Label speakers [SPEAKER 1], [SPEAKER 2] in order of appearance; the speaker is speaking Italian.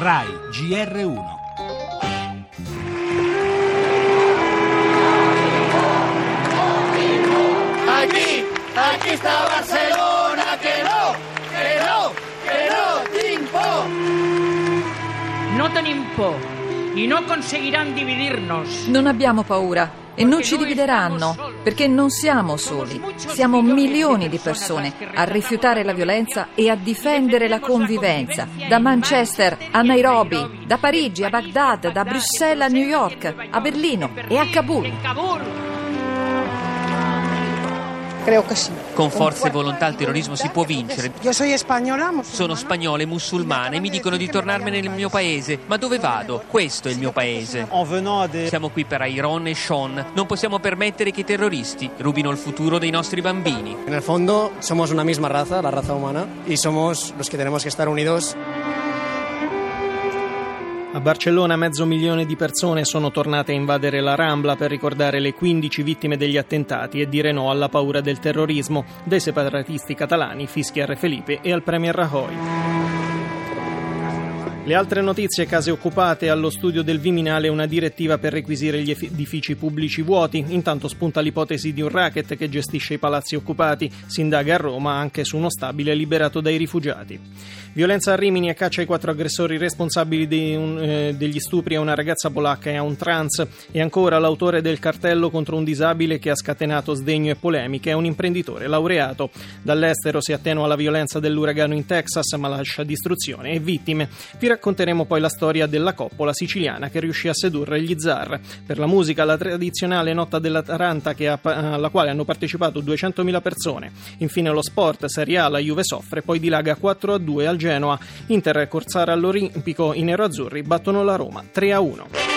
[SPEAKER 1] RAI GR1
[SPEAKER 2] Aquí, aquí está Barcelona, que no, que no, que no, Timpo.
[SPEAKER 3] No tenim por i no conseguiranno dividirnos.
[SPEAKER 4] Non abbiamo paura e non ci divideranno perché non siamo soli. Siamo milioni di persone a rifiutare la violenza e a difendere la convivenza. Da Manchester a Nairobi, da Parigi a Baghdad, da Bruxelles a New York, a Berlino e a Kabul.
[SPEAKER 5] Creo que sí.
[SPEAKER 6] Con forza e volontà il terrorismo si può vincere.
[SPEAKER 5] Musulmana.
[SPEAKER 6] Sono spagnola e musulmana e mi dicono di tornarmene nel mio paese. Ma dove vado? Questo è il mio paese. Siamo qui per Iron e Sean. Non possiamo permettere che i terroristi rubino il futuro dei nostri bambini.
[SPEAKER 7] En el fondo somos una misma raza, la raza humana, y somos los que tenemos que estar unidos.
[SPEAKER 8] A Barcellona mezzo milione di persone sono tornate a invadere la Rambla per ricordare le 15 vittime degli attentati e dire no alla paura del terrorismo dei separatisti catalani, fischi a Re Felipe e al premier Rajoy. Le altre notizie, case occupate, allo studio del Viminale una direttiva per requisire gli edifici pubblici vuoti. Intanto spunta l'ipotesi di un racket che gestisce i palazzi occupati. Si indaga a Roma anche su uno stabile liberato dai rifugiati. Violenza a Rimini e caccia ai quattro aggressori responsabili un, eh, degli stupri a una ragazza polacca e a un trans. E ancora l'autore del cartello contro un disabile che ha scatenato sdegno e polemiche è un imprenditore laureato. Dall'estero si attenua la violenza dell'uragano in Texas ma lascia distruzione e vittime. Vi racconteremo poi la storia della coppola siciliana che riuscì a sedurre gli zar. Per la musica, la tradizionale Notta della Taranta alla quale hanno partecipato 200.000 persone. Infine lo sport, Serie A, la Juve soffre, poi dilaga 4 a 2 al Genoa. Inter e Corsara all'Olimpico i neroazzurri battono la Roma 3 a 1.